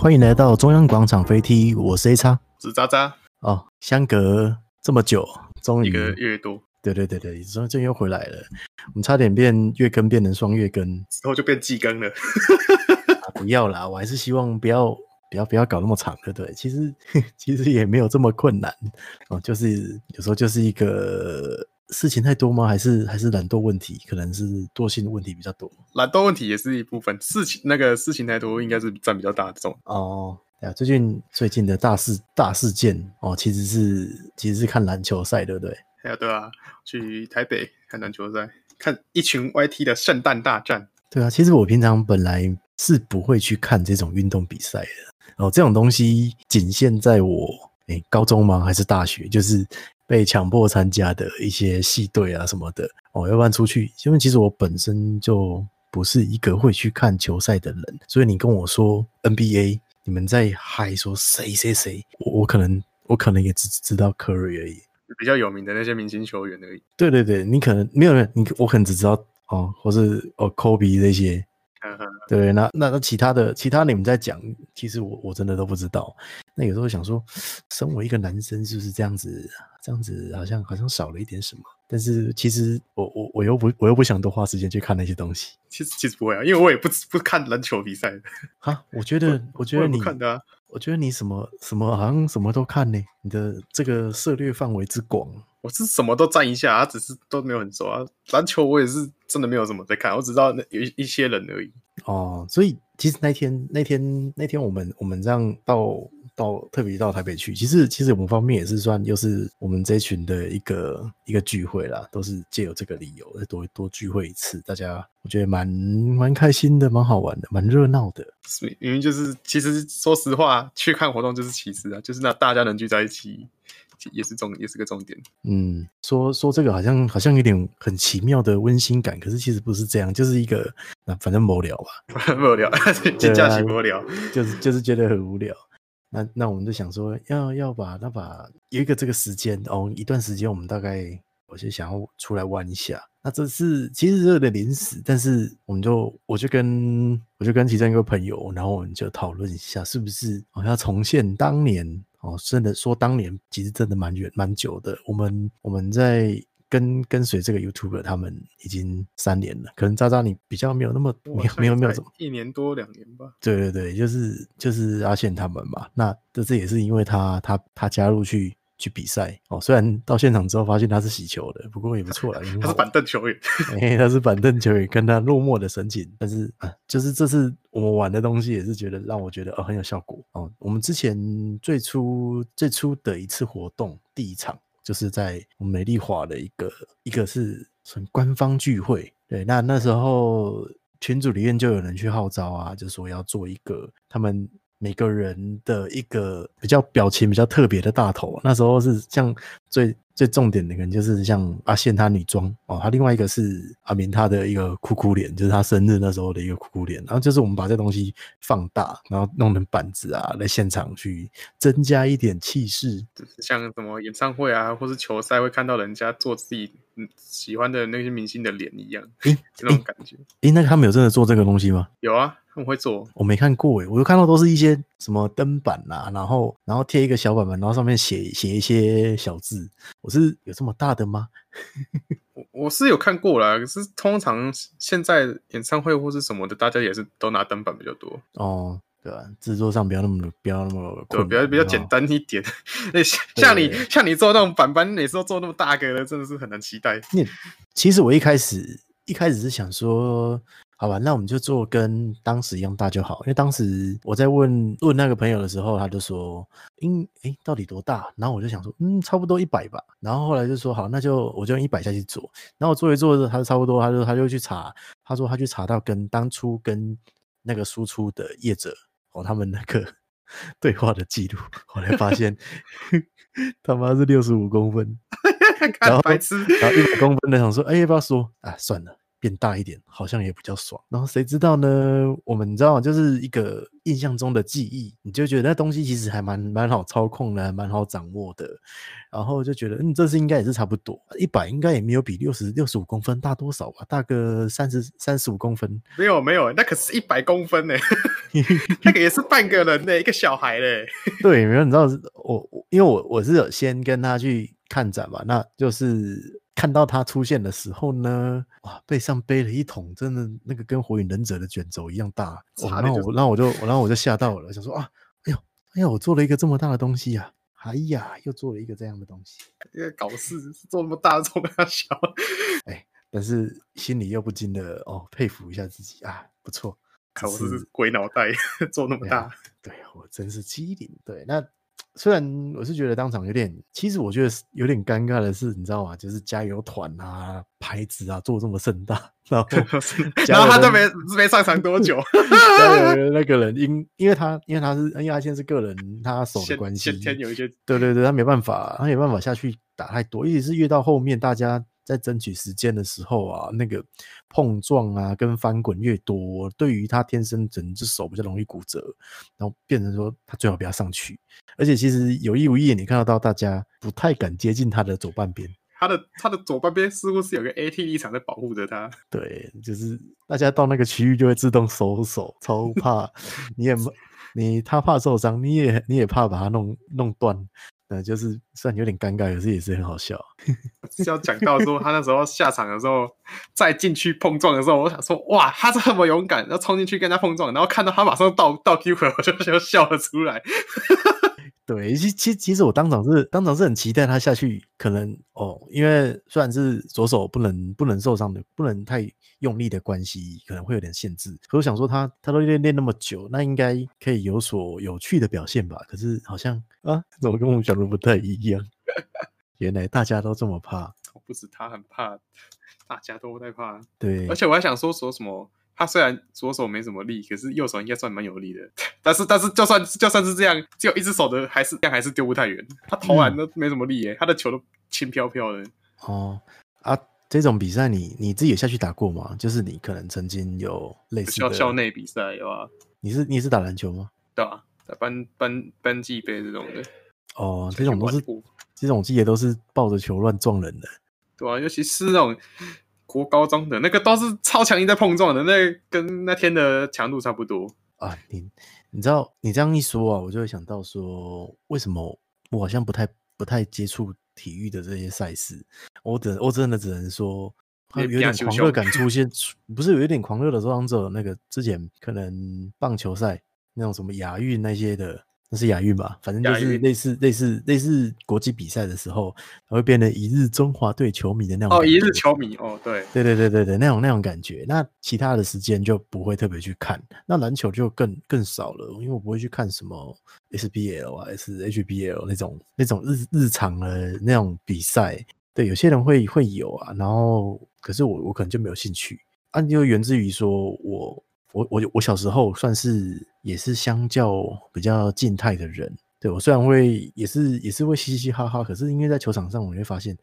欢迎来到中央广场飞踢，我是 A 叉，是渣渣哦。相隔这么久，终于一个月多，对对对对，终终于又回来了。我们差点变月更变成双月更，之后就变季更了。啊、不要啦，我还是希望不要不要不要搞那么长，对不对？其实 其实也没有这么困难哦，就是有时候就是一个。事情太多吗？还是还是懒惰问题？可能是惰性的问题比较多。懒惰问题也是一部分，事情那个事情太多，应该是占比较大的重。哦，对啊，最近最近的大事大事件哦，其实是其实是看篮球赛，对不对？对啊，对啊，去台北看篮球赛，看一群 YT 的圣诞大战。对啊，其实我平常本来是不会去看这种运动比赛的。哦，这种东西仅限在我诶高中吗？还是大学？就是。被强迫参加的一些系队啊什么的哦，要不然出去，因为其实我本身就不是一个会去看球赛的人，所以你跟我说 NBA，你们在嗨说谁谁谁，我我可能我可能也只知道 Curry 而已，比较有名的那些明星球员而已。对对对，你可能没有人，你我可能只知道哦，或是哦 Kobe 这些。对，那那那其他的其他你们在讲，其实我我真的都不知道。那有时候想说，身为一个男生，是不是这样子？这样子好像好像少了一点什么。但是其实我我我又不我又不想多花时间去看那些东西。其实其实不会啊，因为我也不不看篮球比赛。哈，我觉得我，我觉得你看的啊，我觉得你什么什么好像什么都看呢。你的这个涉猎范围之广。我是什么都沾一下，啊，只是都没有很熟啊。篮球我也是真的没有什么在看，我只知道那有一些人而已。哦，所以其实那天那天那天我们我们这样到到特别到台北去，其实其实我们方面也是算又是我们这一群的一个一个聚会啦，都是借由这个理由再多多聚会一次，大家我觉得蛮蛮开心的，蛮好玩的，蛮热闹的。是，因为就是其实说实话，去看活动就是其次啊，就是那大家能聚在一起。也是重，也是个重点。嗯，说说这个好像好像有点很奇妙的温馨感，可是其实不是这样，就是一个那反正无聊吧，无聊，节假期无聊，就是就是觉得很无聊。那那我们就想说，要要把那把有一个这个时间哦，一段时间我们大概我就想要出来玩一下。那这是其实有点临时，但是我们就我就跟我就跟其中一个朋友，然后我们就讨论一下，是不是我要重现当年。哦，真的说，当年其实真的蛮远蛮久的。我们我们在跟跟随这个 YouTuber，他们已经三年了。可能渣渣你比较没有那么没有没有没有怎么一年多两年吧。对对对，就是就是阿宪他们嘛。那这这也是因为他他他加入去。去比赛哦，虽然到现场之后发现他是洗球的，不过也不错了。他是板凳球员，哎，他是板凳球员，跟他落寞的神情。但是啊，就是这次我们玩的东西，也是觉得让我觉得哦很有效果哦。我们之前最初最初的一次活动，第一场就是在美丽华的一个一个是纯官方聚会。对，那那时候群组里面就有人去号召啊，就说要做一个他们。每个人的一个比较表情比较特别的大头，那时候是像最最重点的，可能就是像阿宪他女装哦，他另外一个是阿明他的一个哭哭脸，就是他生日那时候的一个哭哭脸，然后就是我们把这东西放大，然后弄成板子啊，在现场去增加一点气势，像什么演唱会啊，或是球赛会看到人家做自己喜欢的那些明星的脸一样，诶，这种感觉。诶，那他们有真的做这个东西吗？有啊。我会做，我没看过诶，我就看到都是一些什么灯板啊，然后然后贴一个小板板，然后上面写写一些小字。我是有这么大的吗？我我是有看过啦，可是通常现在演唱会或是什么的，大家也是都拿灯板比较多。哦，对吧？制作上不要那么不要那么对，比较比较简单一点。那像你像你做那种板板，每次都做那么大个的，真的是很难期待。其实我一开始一开始是想说。好吧，那我们就做跟当时一样大就好。因为当时我在问问那个朋友的时候，他就说，嗯，诶，到底多大？然后我就想说，嗯，差不多一百吧。然后后来就说，好，那就我就用一百下去做。然后我做一做，他就差不多，他就他就去查，他说他去查到跟当初跟那个输出的业者哦，他们那个 对话的记录，后来发现 他妈是六十五公分，然后白痴，然后一百公分的想说，哎，要不要说啊？算了。变大一点，好像也比较爽。然后谁知道呢？我们你知道，就是一个印象中的记忆，你就觉得那东西其实还蛮蛮好操控的，蛮好掌握的。然后就觉得，嗯，这次应该也是差不多，一百应该也没有比六十六十五公分大多少吧，大个三十三十五公分。没有没有，那可是一百公分呢，那个也是半个人呢，一个小孩嘞。对，没有，你知道我，因为我我是有先跟他去看展嘛，那就是。看到他出现的时候呢，哇，背上背了一桶，真的那个跟火影忍者的卷轴一样大。然后我，然后我就，然后我就吓到了，想说啊，哎呦，哎呦，我做了一个这么大的东西呀，啊，哎呀，又做了一个这样的东西。因为搞事做那么大，做那么小，哎，但是心里又不禁的哦，佩服一下自己啊，不错，可是鬼脑袋 做那么大，对，对我真是机灵。对，那。虽然我是觉得当场有点，其实我觉得有点尴尬的是，你知道吗？就是加油团啊、牌子啊做这么盛大，然后 然后他都没没上场多久，那个人因因为他因为他是因为他现在是个人，他手的关系，先天有一些对对对，他没办法，他没办法下去打太多，尤其是越到后面大家。在争取时间的时候啊，那个碰撞啊跟翻滚越多，对于他天生整只手比较容易骨折，然后变成说他最好不要上去。而且其实有意无意，你看得到大家不太敢接近他的左半边，他的他的左半边似乎是有个 AT 立场在保护着他。对，就是大家到那个区域就会自动收手，超怕 你也你他怕受伤，你也你也怕把他弄弄断。呃，就是虽然有点尴尬，可是也是很好笑。是要讲到说他那时候下场的时候，再进去碰撞的时候，我想说，哇，他这么勇敢，要冲进去跟他碰撞，然后看到他马上倒倒 Q 回，我就就笑了出来。对，其其其实我当场是当场是很期待他下去，可能哦，因为虽然是左手不能不能受伤的，不能太用力的关系，可能会有点限制。可我想说他他都练练那么久，那应该可以有所有趣的表现吧？可是好像啊，怎么跟我们想的不太一样？原来大家都这么怕，不止他很怕，大家都在怕。对，而且我还想说说什么。他虽然左手没什么力，可是右手应该算蛮有力的。但是，但是就算就算是这样，只有一只手的，还是这样还是丢不太远。他投篮都没什么力耶，嗯、他的球都轻飘飘的。哦啊，这种比赛你你自己有下去打过吗？就是你可能曾经有类似的校校内比赛有啊？你是你是打篮球吗？对啊，在班班班级杯这种的。哦，这种都是这种季节都是抱着球乱撞人的。对啊，尤其是那种。国高中的那个都是超强硬在碰撞的，那、跟那天的强度差不多啊。你你知道你这样一说啊，我就会想到说，为什么我好像不太不太接触体育的这些赛事？我只我真的只能说，有点狂热感出现，不是有一点狂热的时候，者那个之前可能棒球赛那种什么亚运那些的。那是亚运吧，反正就是类似类似类似国际比赛的时候，会变成一日中华队球迷的那种哦，一日球迷哦，对对对对对对，那种那种感觉。那其他的时间就不会特别去看，那篮球就更更少了，因为我不会去看什么 SBL 啊、SHBL 那种那种日日常的那种比赛。对，有些人会会有啊，然后可是我我可能就没有兴趣，啊，就源自于说我。我我我小时候算是也是相较比较静态的人，对，我虽然会也是也是会嘻嘻哈哈，可是因为在球场上，我会发现，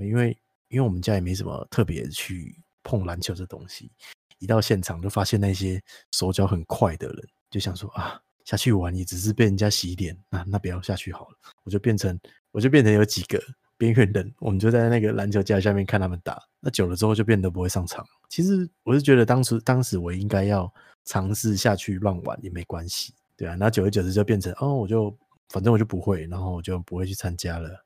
因为因为我们家也没什么特别去碰篮球这东西，一到现场就发现那些手脚很快的人，就想说啊，下去玩也只是被人家洗脸，那那不要下去好了，我就变成我就变成有几个。边缘人，我们就在那个篮球架下面看他们打。那久了之后，就变得不会上场。其实我是觉得，当时当时我应该要尝试下去乱玩也没关系，对啊。那久而久之就变成，哦，我就反正我就不会，然后我就不会去参加了。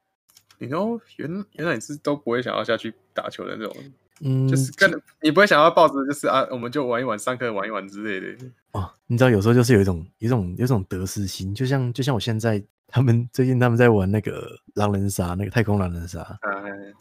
你都原原来你是都不会想要下去打球的那种，嗯，就是跟你不会想要抱着就是啊，我们就玩一玩，上课玩一玩之类的。哦，你知道有时候就是有一种有一种有一种得失心，就像就像我现在。他们最近他们在玩那个狼人杀，那个太空狼人杀，啊、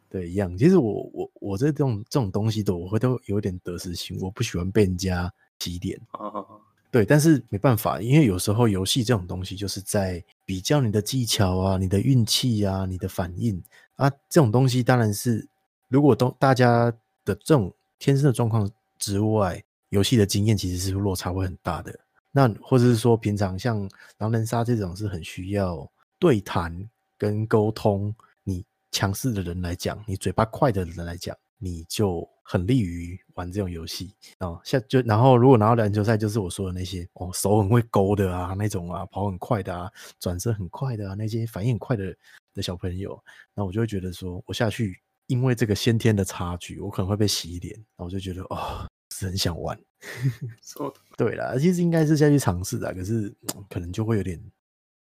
对，一样。其实我我我这种这种东西的，我会都有点得失心，我不喜欢被人家提点。哦、对，但是没办法，因为有时候游戏这种东西就是在比较你的技巧啊、你的运气啊、你的反应啊，这种东西当然是如果都大家的这种天生的状况之外，游戏的经验其实是落差会很大的。那或者是说，平常像狼人杀这种是很需要对谈跟沟通。你强势的人来讲，你嘴巴快的人来讲，你就很利于玩这种游戏哦。像就然后如果拿到篮球赛，就是我说的那些哦，手很会勾的啊，那种啊，跑很快的啊，转身很快的啊，那些反应很快的的小朋友，那我就会觉得说，我下去，因为这个先天的差距，我可能会被洗脸，然后我就觉得哦，是很想玩。对啦，其实应该是下去尝试的，可是可能就会有点。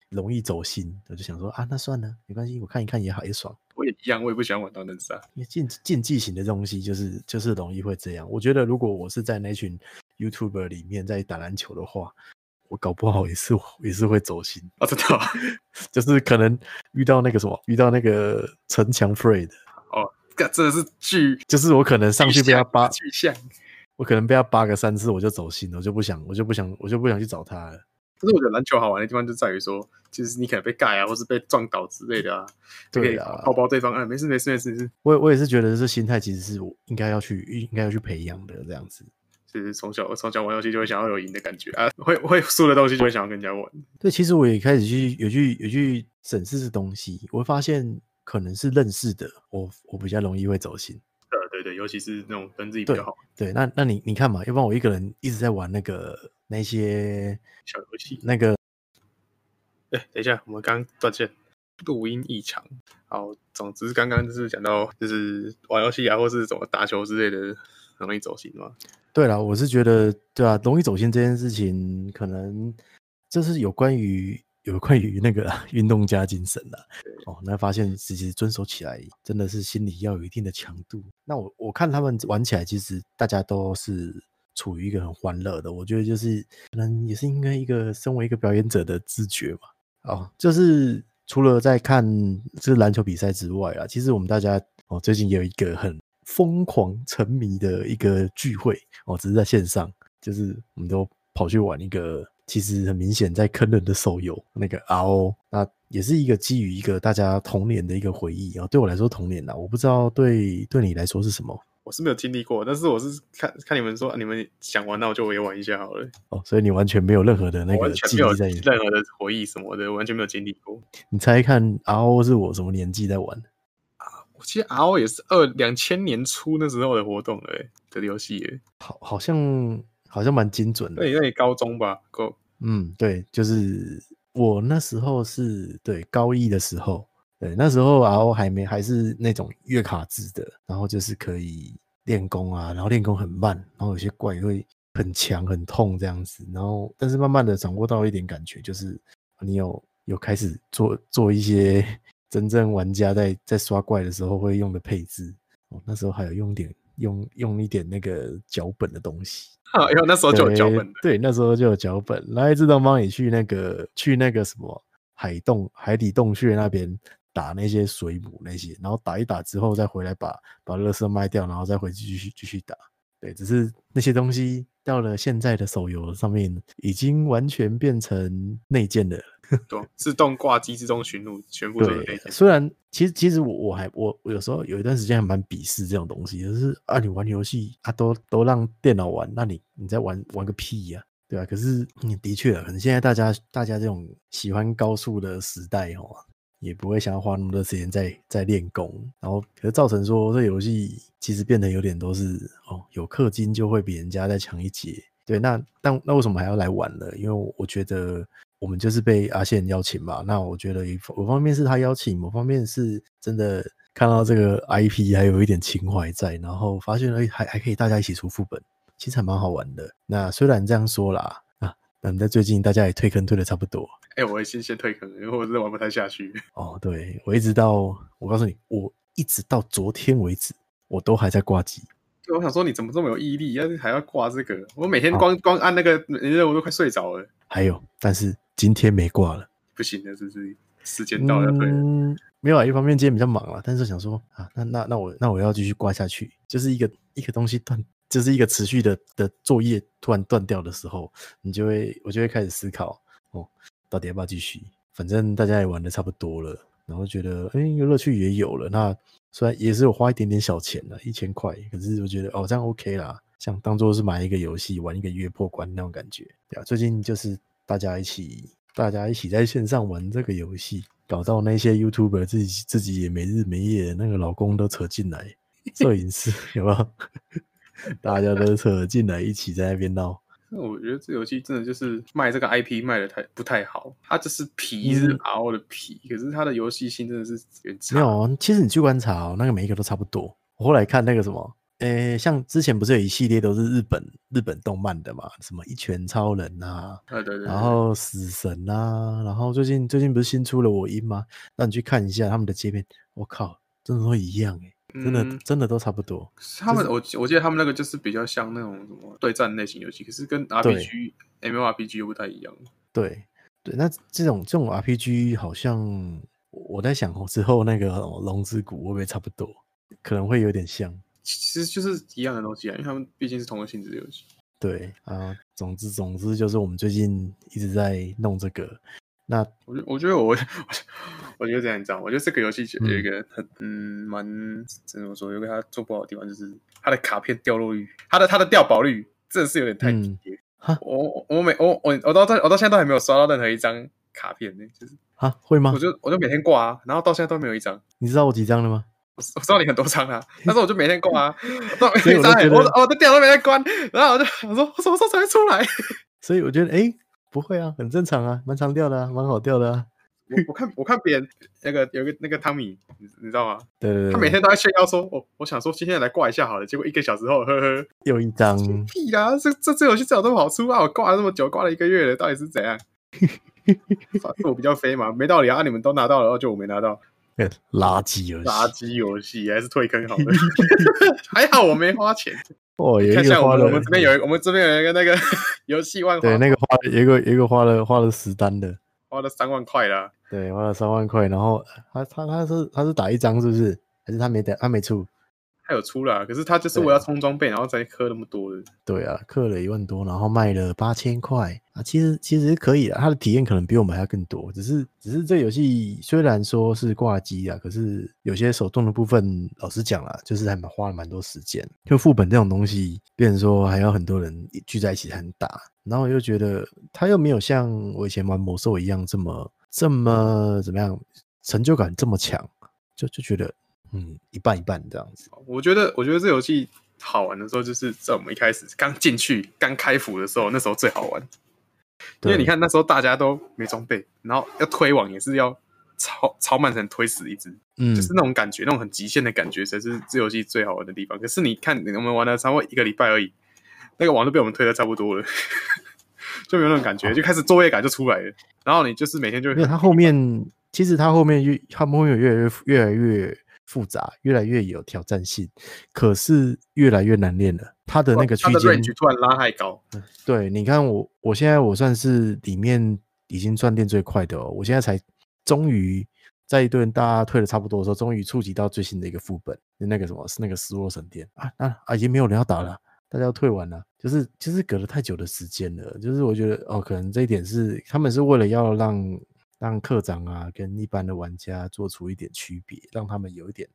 容易走心，我就想说啊，那算了，没关系，我看一看也好，也爽。我也一样，我也不喜欢玩到那啥，因为竞竞技型的东西就是就是容易会这样。我觉得如果我是在那群 YouTuber 里面在打篮球的话，我搞不好也是也是会走心啊，真的，就是可能遇到那个什么，遇到那个城墙 Fred 哦，这真的是巨，就是我可能上去被他扒巨像，我可能被他扒个三次，我就走心了，我就不想，我就不想，我就不想去找他了。可是我觉得篮球好玩的地方就在于说，其实你可能被盖啊，或是被撞倒之类的啊，对啊，抱抱对方，哎，没事没事没事没事。我我也是觉得这心态其实是我应该要去应该要去培养的这样子。就是从小从小玩游戏就会想要有赢的感觉啊，会会输的东西就会想要跟人家玩。对，其实我也开始去有去有去审视这东西，我会发现可能是认识的，我我比较容易会走心。对对对，尤其是那种跟自己比较好。对，对那那你你看嘛，要不然我一个人一直在玩那个那些小游戏，那个。哎，等一下，我们刚刚断线，录音异常。好，总之刚刚就是讲到，就是玩游戏啊，或是怎么打球之类的，很容易走心嘛。对了，我是觉得，对啊，容易走心这件事情，可能就是有关于有关于那个 运动家精神的。哦，那发现其实遵守起来，真的是心里要有一定的强度。那我我看他们玩起来，其实大家都是处于一个很欢乐的。我觉得就是可能也是应该一个身为一个表演者的自觉吧。哦，就是除了在看这篮球比赛之外啊，其实我们大家哦最近也有一个很疯狂沉迷的一个聚会哦，只是在线上，就是我们都跑去玩一个其实很明显在坑人的手游，那个 RO，那也是一个基于一个大家童年的一个回忆啊。对我来说童年啊，我不知道对对你来说是什么。我是没有经历过，但是我是看看你们说，你们想玩，那我就我也玩一下好了。哦，所以你完全没有任何的那个记忆在，任何的回忆什么的，完全没有经历过。你猜看，RO 是我什么年纪在玩？啊，我记得 RO 也是二两千年初那时候的活动了，哎，的游戏，哎，好，好像好像蛮精准的。对，那你高中吧，高。嗯，对，就是我那时候是对高一的时候。对，那时候然后还没还是那种月卡制的，然后就是可以练功啊，然后练功很慢，然后有些怪会很强很痛这样子，然后但是慢慢的掌握到一点感觉，就是你有有开始做做一些真正玩家在在刷怪的时候会用的配置哦，那时候还有用点用用一点那个脚本的东西，啊，因为那时候就有脚本对，对，那时候就有脚本，来自动帮你去那个去那个什么海洞海底洞穴那边。打那些水母那些，然后打一打之后再回来把把乐色卖掉，然后再回去继续继续打。对，只是那些东西到了现在的手游上面，已经完全变成内建的，对，自动挂机、自动寻路，全部都是内建。虽然其实其实我我还我我有时候有一段时间还蛮鄙视这种东西，就是啊，你玩游戏啊，都都让电脑玩，那你你在玩玩个屁呀、啊，对吧、啊？可是你的确啊，可能现在大家大家这种喜欢高速的时代哦。也不会想要花那么多时间在在练功，然后可是造成说这游戏其实变得有点都是哦，有氪金就会比人家再强一截。对，那但那为什么还要来玩呢？因为我觉得我们就是被阿宪邀请嘛。那我觉得一某方面是他邀请，某方面是真的看到这个 IP 还有一点情怀在，然后发现哎还还可以大家一起出副本，其实还蛮好玩的。那虽然这样说啦啊，但在最近大家也退坑退的差不多。哎、欸，我会先先退坑，因为我真的玩不太下去。哦，对，我一直到我告诉你，我一直到昨天为止，我都还在挂机。对，我想说你怎么这么有毅力，要是还要挂这个？我每天光、哦、光按那个人家我都快睡着了。还有，但是今天没挂了，不行了，是不是？时间到了，对。嗯，没有啊，一方面今天比较忙了，但是想说啊，那那那我那我要继续挂下去，就是一个一个东西断，就是一个持续的的作业突然断掉的时候，你就会我就会开始思考哦。到底要不要继续？反正大家也玩的差不多了，然后觉得哎，乐趣也有了。那虽然也是有花一点点小钱了，一千块，可是我觉得哦，这样 OK 啦，像当做是买一个游戏，玩一个月破关那种感觉。对啊，最近就是大家一起，大家一起在线上玩这个游戏，搞到那些 YouTuber 自己自己也没日没夜，那个老公都扯进来。摄影师 有没有？大家都扯进来一起在那边闹。那我觉得这游戏真的就是卖这个 IP 卖的太不太好，它就是皮是 RO 的皮，嗯、可是它的游戏性真的是没有。其实你去观察哦，那个每一个都差不多。我后来看那个什么，诶，像之前不是有一系列都是日本日本动漫的嘛，什么一拳超人啊，对对对，然后死神啊，然后最近最近不是新出了我音吗？那你去看一下他们的界面，我靠，真的都一样诶。真的、嗯、真的都差不多。他们我我记得他们那个就是比较像那种什么对战类型游戏，可是跟 RPG、MMORPG 又不太一样。对对，那这种这种 RPG 好像我在想之后那个龙之谷会不会差不多？可能会有点像。其实就是一样的东西啊，因为他们毕竟是同个性质的游戏。对啊，总之总之就是我们最近一直在弄这个。那我觉我觉得我 我我觉得这样，你知道，我觉得这个游戏有一个很嗯蛮怎么说，有个它做不好的地方，就是它的卡片掉落率，它的它的掉宝率真的是有点太低。嗯、我我每我我我到我到现在都还没有刷到任何一张卡片呢，就是啊会吗？我就我就每天挂啊，然后到现在都没有一张。你知道我几张了吗？我我知道你很多张啊，但是我就每天挂啊，我每我我的电脑都没在关，然后我就我说我什么时候才会出来？所以我觉得哎。欸不会啊，很正常啊，蛮常掉的啊，蛮好掉的啊。我我看我看别人那个有个那个汤米，你你知道吗？对对对，他每天都在炫耀说，我我想说今天来挂一下好了，结果一个小时后，呵呵，又一张。屁啦，这这这游戏最好这么好出啊！我挂了这么久，挂了一个月了，到底是怎样？反正我比较飞嘛，没道理啊！你们都拿到了，就我没拿到。垃圾游戏，垃圾游戏还是退坑好了，还好我没花钱。哦，有一个花了，我们这边有一，我们这边有一个那个游戏万，对，那个花了一个一个花了花了十单的，花了三万块啦，对，花了三万块，然后他他他是他是打一张是不是？还是他没打，他没出？他有出了，可是他就是我要充装备，然后再氪那么多的。对啊，氪了一万多，然后卖了八千块啊，其实其实可以的，他的体验可能比我们还要更多，只是只是这游戏虽然说是挂机啊，可是有些手动的部分，老实讲啦，就是还蛮花了蛮多时间。就副本这种东西，变成说还要很多人聚在一起才能打，然后又觉得他又没有像我以前玩魔兽一样这么这么怎么样，成就感这么强，就就觉得。嗯，一半一半这样子。我觉得，我觉得这游戏好玩的时候，就是在我们一开始刚进去、刚开服的时候，那时候最好玩。因为你看那时候大家都没装备，然后要推网也是要超超慢才能推死一只，嗯，就是那种感觉，那种很极限的感觉，才是这游戏最好玩的地方。可是你看，我们玩了差不多一个礼拜而已，那个网都被我们推的差不多了，就没有那种感觉，就开始作业感就出来了。然后你就是每天就会，因为它后面其实他后面越，他后面越来越越来越。复杂，越来越有挑战性，可是越来越难练了。它的那个区间突然拉太高。对，你看我，我现在我算是里面已经转电最快的哦。我现在才终于在一顿大家退的差不多的时候，终于触及到最新的一个副本，那个什么是那个失落神殿啊？那啊已经没有人要打了，大家都退完了。就是就是隔了太久的时间了，就是我觉得哦，可能这一点是他们是为了要让。让课长啊跟一般的玩家做出一点区别，让他们有一点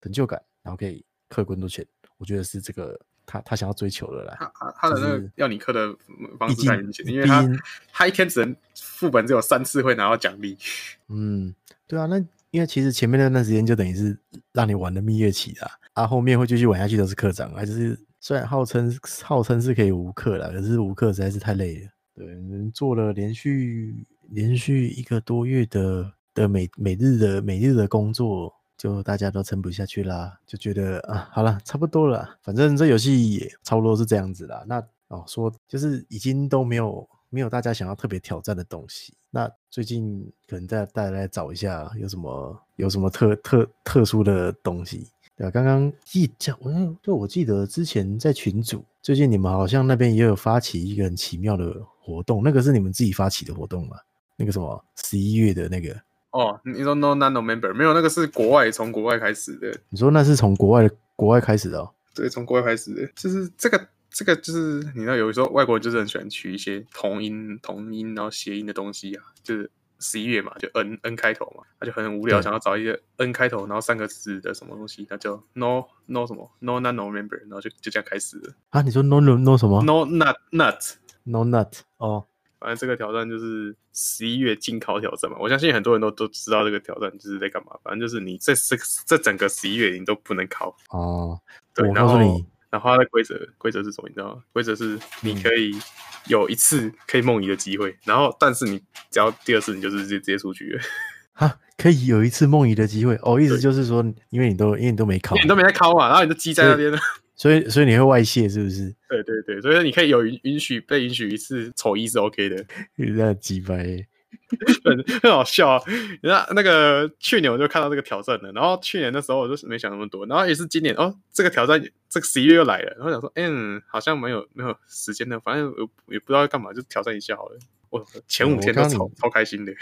成就感，然后可以氪更多钱。我觉得是这个他他想要追求的啦。他他的那个要你氪的方式太明显，因为他他一天只能副本只有三次会拿到奖励。嗯，对啊，那因为其实前面那段时间就等于是让你玩的蜜月期啦，啊，后面会继续玩下去都是课长，还是虽然号称号称是可以无氪啦，可是无氪实在是太累了。对，做了连续。连续一个多月的的每每日的每日的工作，就大家都撑不下去啦，就觉得啊，好了，差不多了，反正这游戏也差不多是这样子啦。那哦，说就是已经都没有没有大家想要特别挑战的东西。那最近可能再大家来找一下有什么有什么特特特殊的东西，对吧？刚刚一讲，我就我记得之前在群组，最近你们好像那边也有发起一个很奇妙的活动，那个是你们自己发起的活动吗？那个什么十一月的那个哦，你说 No Nano Member 没有？那个是国外从国外开始的。你说那是从国外的国外开始的？哦？对，从国外开始的，就是这个这个就是你知道，有时候外国人就是很喜欢取一些同音同音然后谐音的东西啊，就是十一月嘛，就 N N 开头嘛，他就很无聊，想要找一个 N 开头然后三个字的什么东西，那就 No No 什么 No Nano Member，然后就就这样开始了。啊，你说 No No No 什么？No Nut Nut No Nut 哦。反正这个挑战就是十一月禁考挑战嘛。我相信很多人都都知道这个挑战就是在干嘛。反正就是你这这这整个十一月你都不能考哦。对，我告诉你，然后它的规则规则是什么？你知道吗？规则是你可以有一次可以梦遗的机会，嗯、然后但是你只要第二次你就是直接直接出局了。哈，可以有一次梦遗的机会哦。意思就是说，因为你都因为你都没考，你都没在考嘛，然后你就积在那边了。所以，所以你会外泄是不是？对对对，所以你可以有允允许被允许一次丑一是 OK 的。有点鸡掰，很 很好笑啊！那那个去年我就看到这个挑战了，然后去年的时候我就没想那么多，然后也是今年哦，这个挑战这个十一月又来了，然后想说，嗯，好像没有没有时间了，反正也不知道要干嘛，就挑战一下好了。我前五天都超超开心的。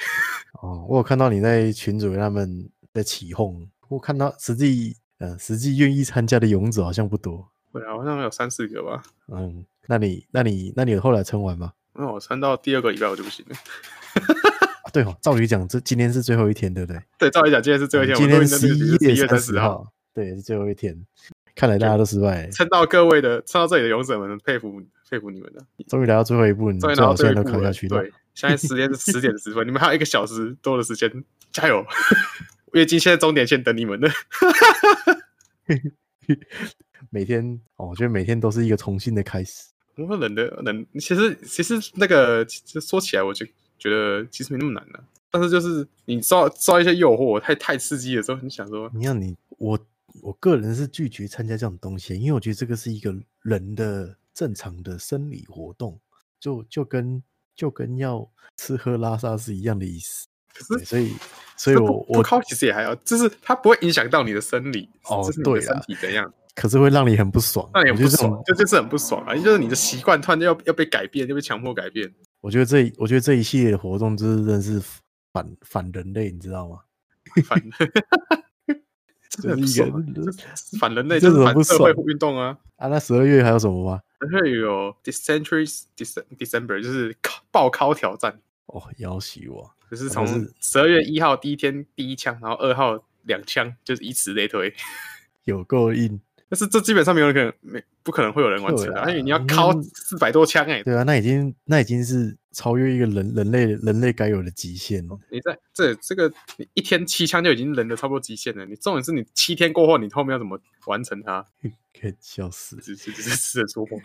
哦，我有看到你在群主他们在起哄，我看到实际。嗯，实际愿意参加的勇者好像不多。对啊，好像有三四个吧。嗯，那你、那你、那你后来撑完吗？那我撑到第二个礼拜我就不行了。啊、对哦，照理讲，这今天是最后一天，对不对？对，照理讲，今天是最后一天。今天十一月三十号，对，是最后一天。看来大家都失败。撑到各位的，撑到这里的勇者们，佩服佩服你们了。终于来到最后一步，你最好现在都扛下去。对，现在时间是十点十分，你们还有一个小时多的时间，加油！月经现在终点线等你们呢。每天哦，我觉得每天都是一个重新的开始。我说冷的冷，其实其实那个其实说起来，我就觉得其实没那么难的、啊。但是就是你遭遭一些诱惑，太太刺激的时候，你想说，你看你我我个人是拒绝参加这种东西，因为我觉得这个是一个人的正常的生理活动，就就跟就跟要吃喝拉撒是一样的意思。可是，所以，所以我我考其实也还好，就是它不会影响到你的生理哦，对，身体怎样？可是会让你很不爽，让你很不爽，就就是很不爽啊！就是你的习惯突然要要被改变，就被强迫改变。我觉得这，我觉得这一系列的活动就是真的是反反人类，你知道吗？反，这是一个反人类，就是反社会运动啊！啊，那十二月还有什么吗？十二月有 Dysentery December，就是报考挑战哦，要死我！就是从十二月一号第一天第一枪，然后二号两枪，就是以此类推，有够硬。但是这基本上没有人可能没不可能会有人完成的，因为你要靠四百多枪哎、欸。对啊，那已经那已经是超越一个人人类人类该有的极限了。你在这这个你一天七枪就已经人的差不多极限了。你重点是你七天过后，你后面要怎么完成它？可 笑死，只是只是吃的说谎。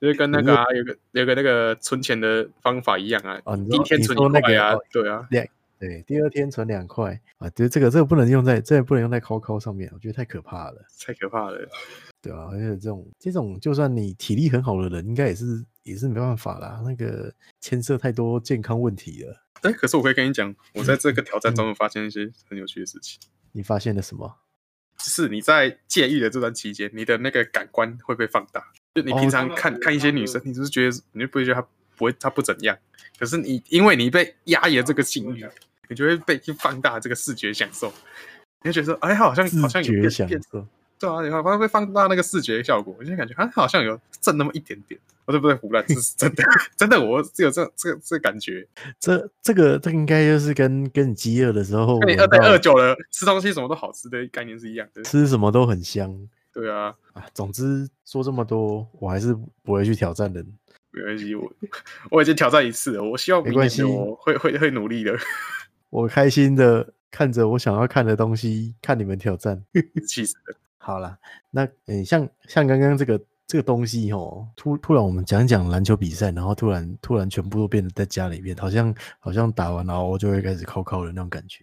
就是跟那个、啊、有个有个那个存钱的方法一样啊，哦、第一天存一块啊，对啊，两对，第二天存两块啊，觉得这个这个不能用在这个不能用在考考上面，我觉得太可怕了，太可怕了，对啊，而且这种这种就算你体力很好的人，应该也是也是没办法啦，那个牵涉太多健康问题了。哎，可是我可以跟你讲，我在这个挑战中有发现一些很有趣的事情。嗯、你发现了什么？就是你在戒欲的这段期间，你的那个感官会被放大。就你平常看、哦、看一些女生，你就是觉得你就不会觉得她不会她不怎样，可是你因为你被压抑了这个性欲，你就会被去放大这个视觉享受，你就觉得说，哎，好像好像有变变色，对啊，你看，反正被放大那个视觉效果，你就感觉啊，好像有正那么一点点。我对不对？胡乱，这是真的，真的，我只有这这这感觉。这这个这应该就是跟跟你饥饿的时候，跟你饿对饿久了，吃东西什么都好吃的概念是一样的，吃什么都很香。对啊，啊，总之说这么多，我还是不会去挑战的。没关系，我我已经挑战一次了，我希望明年我会会会努力的。我开心的看着我想要看的东西，看你们挑战，气死了。好了，那嗯，像像刚刚这个这个东西哦，突突然我们讲讲篮球比赛，然后突然突然全部都变得在家里面，好像好像打完然后就会开始扣扣的那种感觉。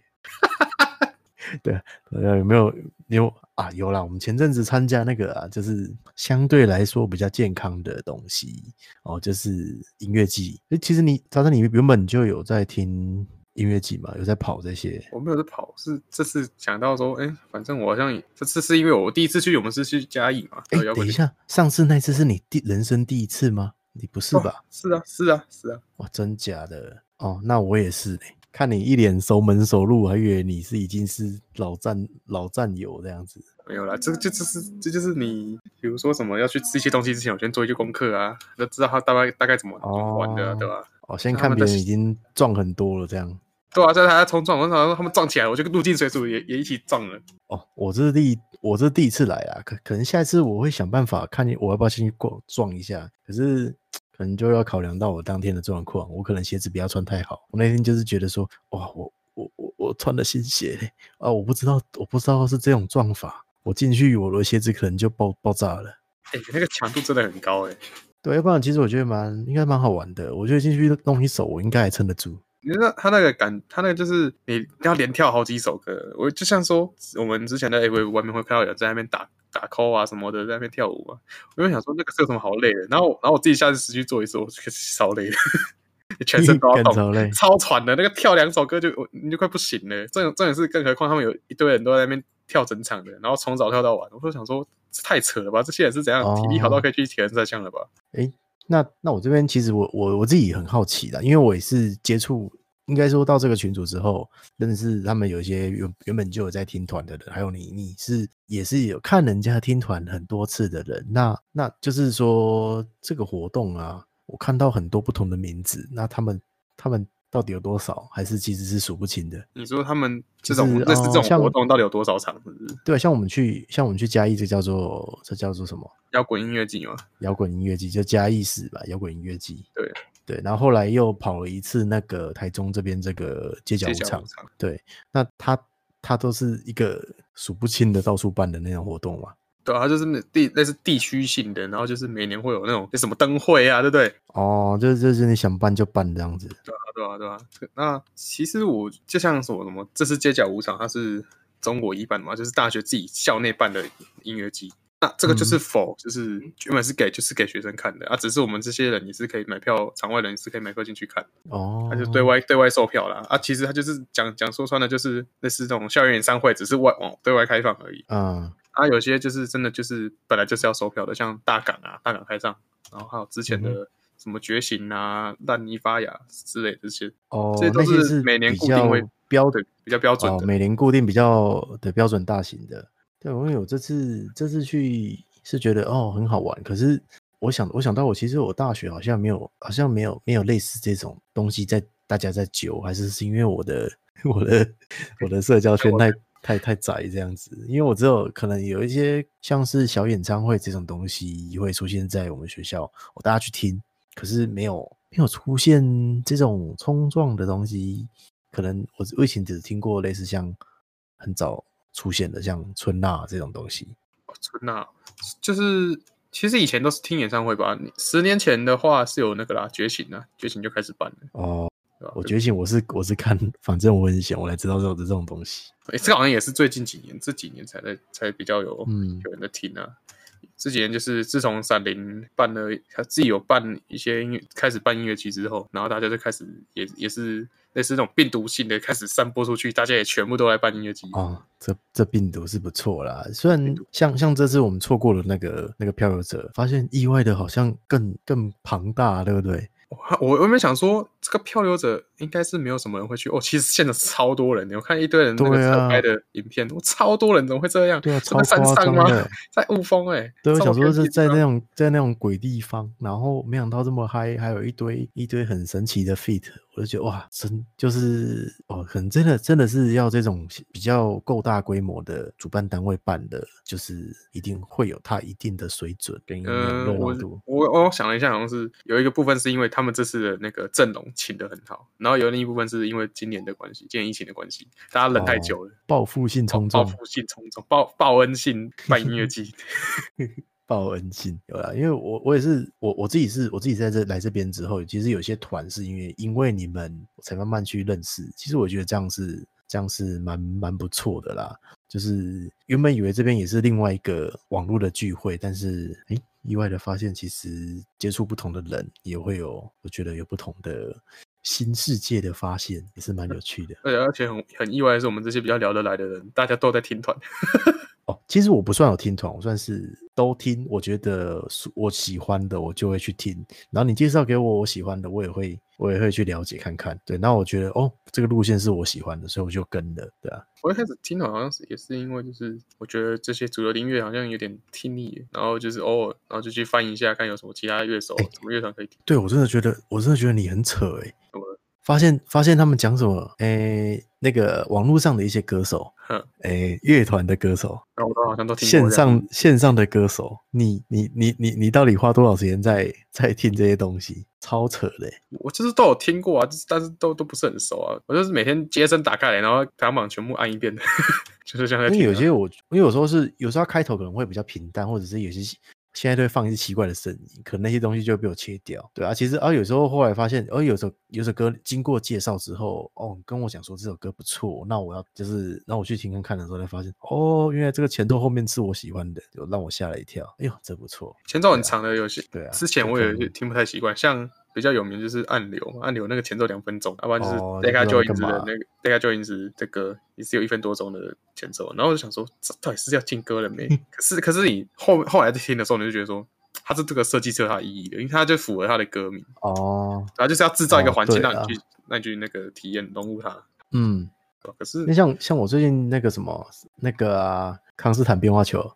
对，有没有有啊？有啦，我们前阵子参加那个啊，就是相对来说比较健康的东西哦，就是音乐季。诶，其实你早上你原本就有在听音乐季嘛，有在跑这些？我没有在跑，是这次想到说，哎，反正我好像这次是因为我第一次去，我们是去嘉义嘛。哎，等一下，上次那次是你第人生第一次吗？你不是吧？哦，是啊，是啊，是啊。哇，真假的？哦，那我也是嘞。看你一脸熟门熟路，还以为你是已经是老战老战友这样子。没有啦，这个就就是这就是你，比如说什么要去吃一些东西之前，我先做一些功课啊，就知道他大概大概怎么玩的，哦、对吧？哦，先看别人已经撞很多了，这样。对啊，在他冲撞，我想说他们撞起来，我就入境随俗也也一起撞了。哦，我这是第一，我这是第一次来啊，可可能下一次我会想办法看你，我要不要先去过撞一下？可是。可能就要考量到我当天的状况，我可能鞋子不要穿太好。我那天就是觉得说，哇，我我我我穿了新鞋啊，我不知道我不知道是这种撞法，我进去我的鞋子可能就爆爆炸了。哎、欸，那个强度真的很高哎。对，要不然其实我觉得蛮应该蛮好玩的。我觉得进去弄一首，我应该还撑得住。你知道他那个感，他那个就是你要连跳好几首歌。我就像说，我们之前在 AV 外面会看到有人在那边打打 call 啊什么的，在那边跳舞啊。我就想说，那个是有什么好累的？然后，然后我自己下次实际做一次，我觉得超累的，全身都要动，超累，超喘的。那个跳两首歌就你就快不行了。这种这种是，更何况他们有一堆人都在那边跳整场的，然后从早跳到晚。我就想说，太扯了吧？这些人是怎样、哦、体力好到可以去铁人三项了吧？诶那那我这边其实我我我自己很好奇的，因为我也是接触，应该说到这个群组之后，认识他们有一些原原本就有在听团的人，还有你你是也是有看人家听团很多次的人，那那就是说这个活动啊，我看到很多不同的名字，那他们他们。到底有多少？还是其实是数不清的？你说他们这种类似这种活动到底有多少场？是不是？对，像我们去，像我们去嘉义，这叫做这叫做什么？摇滚音乐季吗？摇滚音乐季就嘉义市吧，摇滚音乐季。对对，然后后来又跑了一次那个台中这边这个街角舞场。对，那他他都是一个数不清的到处办的那种活动嘛。对啊，就是地类似地区性的，然后就是每年会有那种什么灯会啊，对不对？哦，就是就是你想办就办这样子。对啊，对啊，对啊。那其实我就像什么什么，这是街角舞场，它是中国一办的嘛，就是大学自己校内办的音乐季。那这个就是否、嗯、就是原本是给就是给学生看的啊，只是我们这些人也是可以买票，场外人是可以买票进去看。哦，他就对外对外售票啦。啊。其实他就是讲讲说穿的，就是类似这种校园演唱会，只是外往对外开放而已。嗯。啊，有些就是真的就是本来就是要收票的，像大港啊、大港开唱，然后还有之前的什么觉醒啊、烂泥发芽之类这些，哦，这些都是每年固定会标的比较标准的，哦，每年固定比较的标准大型的。对，我有这次这次去是觉得哦很好玩，可是我想我想到我其实我大学好像没有好像没有没有类似这种东西在大家在揪，还是是因为我的 我的我的社交圈太。太太窄这样子，因为我只有可能有一些像是小演唱会这种东西会出现在我们学校，我大家去听，可是没有没有出现这种冲撞的东西。可能我我以前只听过类似像很早出现的像春娜这种东西。春娜就是其实以前都是听演唱会吧？十年前的话是有那个啦，觉醒啊，觉醒就开始办了哦。我觉醒，我是我是看，反正我很闲，我才知道这种这种东西。哎、欸，这个好像也是最近几年，这几年才在才比较有嗯有人在听啊。这几年就是自从闪灵办了，他自己有办一些音乐，开始办音乐季之后，然后大家就开始也也是类似这种病毒性的开始散播出去，大家也全部都来办音乐季。哦，这这病毒是不错啦。虽然像像这次我们错过了那个那个漂流者，发现意外的好像更更庞大，对不对？我我原本想说，这个漂流者应该是没有什么人会去哦。其实现在超多人，我看一堆人那个侧拍的影片，啊、超多人，怎么会这样？对啊，超夸张的，在雾峰哎。对，我想说是在那种在那种鬼地方，然后没想到这么嗨，还有一堆一堆很神奇的 feat。我就觉得哇，真就是哦，可能真的真的是要这种比较够大规模的主办单位办的，就是一定会有它一定的水准跟热络度。我我我想了一下，好像是有一个部分是因为他们这次的那个阵容请的很好，然后有另一部分是因为今年的关系，今年疫情的关系，大家忍太久了，报复性冲撞，报复性冲撞，报报恩性办音乐季。报恩性有啦，因为我我也是我我自己是我自己在这来这边之后，其实有些团是因为因为你们才慢慢去认识。其实我觉得这样是这样是蛮蛮不错的啦。就是原本以为这边也是另外一个网络的聚会，但是诶、欸，意外的发现，其实接触不同的人也会有，我觉得有不同的新世界的发现，也是蛮有趣的。对，而且很很意外的是，我们这些比较聊得来的人，大家都在听团。哦，其实我不算有听团，我算是都听。我觉得我喜欢的，我就会去听。然后你介绍给我我喜欢的，我也会我也会去了解看看。对，那我觉得哦，这个路线是我喜欢的，所以我就跟了。对啊，我一开始听团好像是也是因为就是我觉得这些主流音乐好像有点听腻，然后就是偶尔然后就去翻一下看有什么其他乐手、欸、什么乐团可以听。对，我真的觉得我真的觉得你很扯诶、欸。发现发现他们讲什么？诶，那个网络上的一些歌手，嗯，诶，乐团的歌手，我好像都听。线上线上的歌手，你你你你你到底花多少时间在在听这些东西？超扯的、欸！我就是都有听过啊，但是都都不是很熟啊。我就是每天接声打开来，然后排行榜全部按一遍的，就是这样。因为有些我，因为有时候是有时候开头可能会比较平淡，或者是有些。现在都会放一些奇怪的声音，可能那些东西就会被我切掉。对啊，其实啊，有时候后来发现，哦，有首有首歌经过介绍之后，哦，跟我讲说这首歌不错，那我要就是让我去听看看的时候，才发现，哦，原来这个前奏后面是我喜欢的，就让我吓了一跳。哎呦，这不错，前奏很长的游戏。对啊，之前我也听不太习惯，像。比较有名就是暗流，暗流那个前奏两分钟，要不然就是 Deca Joins 的那个 Deca Joins 这歌也是有一分多钟的前奏，然后我就想说，这到底是要进歌了没？可是可是你后后来在听的时候，你就觉得说，它是这个设计是有它的意义的，因为它就符合它的歌名哦，然后就是要制造一个环境让你去让你去那个体验融入它。嗯，可是那像像我最近那个什么那个啊康斯坦变化球，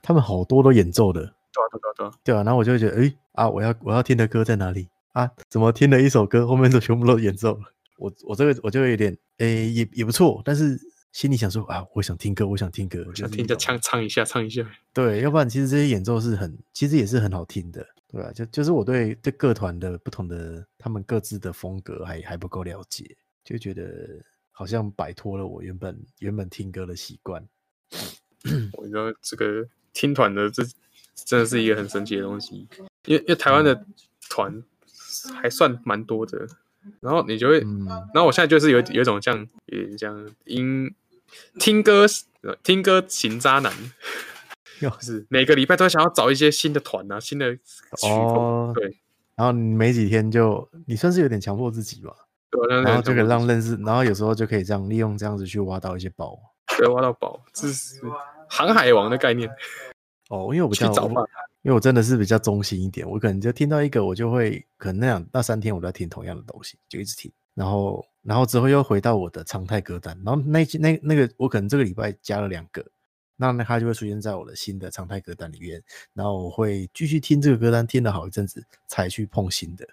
他们好多都演奏的，对啊对啊对啊，对啊，然后我就会觉得，哎啊，我要我要听的歌在哪里？啊，怎么听了一首歌，后面都全部都演奏了？我我这个我就有点，诶、欸，也也不错，但是心里想说啊，我想听歌，我想听歌，我想听就唱唱一下，唱一下。对，要不然其实这些演奏是很，其实也是很好听的，对吧、啊？就就是我对对各团的不同的他们各自的风格还还不够了解，就觉得好像摆脱了我原本原本听歌的习惯。我觉得这个听团的这真的是一个很神奇的东西，因为因为台湾的团。还算蛮多的，然后你就会，嗯、然后我现在就是有有一种像，也像音听歌听歌型渣男，就是每个礼拜都想要找一些新的团啊，新的曲风，哦、对，然后你没几天就，你算是有点强迫自己吧，对，然后就可以让认识，然后有时候就可以这样利用这样子去挖到一些宝，对，挖到宝，这是航海王的概念，哦，因为我不知道。因为我真的是比较中心一点，我可能就听到一个，我就会可能那两那三天我都在听同样的东西，就一直听，然后然后之后又回到我的常态歌单，然后那那那个我可能这个礼拜加了两个，那那它就会出现在我的新的常态歌单里面，然后我会继续听这个歌单，听了好一阵子才去碰新的，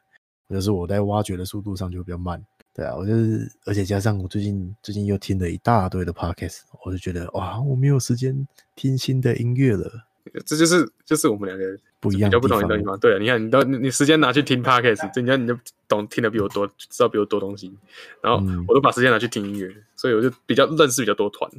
就是我在挖掘的速度上就比较慢，对啊，我就是而且加上我最近最近又听了一大堆的 podcast，我就觉得哇，我没有时间听新的音乐了。这就是就是我们两个不一样，就不同的地方。对啊，你看，你都你时间拿去听 podcast，人家你就懂听的比我多，知道比我多东西。然后我都把时间拿去听音乐，嗯、所以我就比较认识比较多团。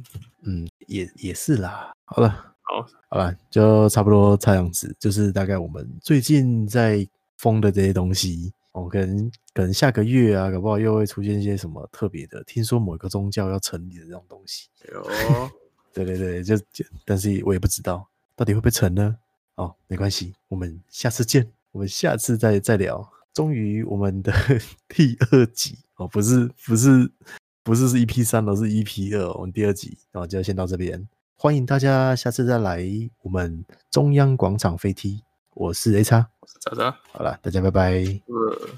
嗯，也也是啦。好了，好，好了，就差不多这样子。就是大概我们最近在疯的这些东西，哦，可能可能下个月啊，搞不好又会出现一些什么特别的。听说某一个宗教要成立的这种东西。有、哦，对对对，就就，但是我也不知道。到底会不会成呢？哦，没关系，我们下次见，我们下次再再聊。终于我们的 第二集哦，不是不是不是是 EP 三，而是 EP 二，我们第二集，然后就先到这边。欢迎大家下次再来我们中央广场飞踢，我是 A 叉，我是渣渣，好了，大家拜拜。呃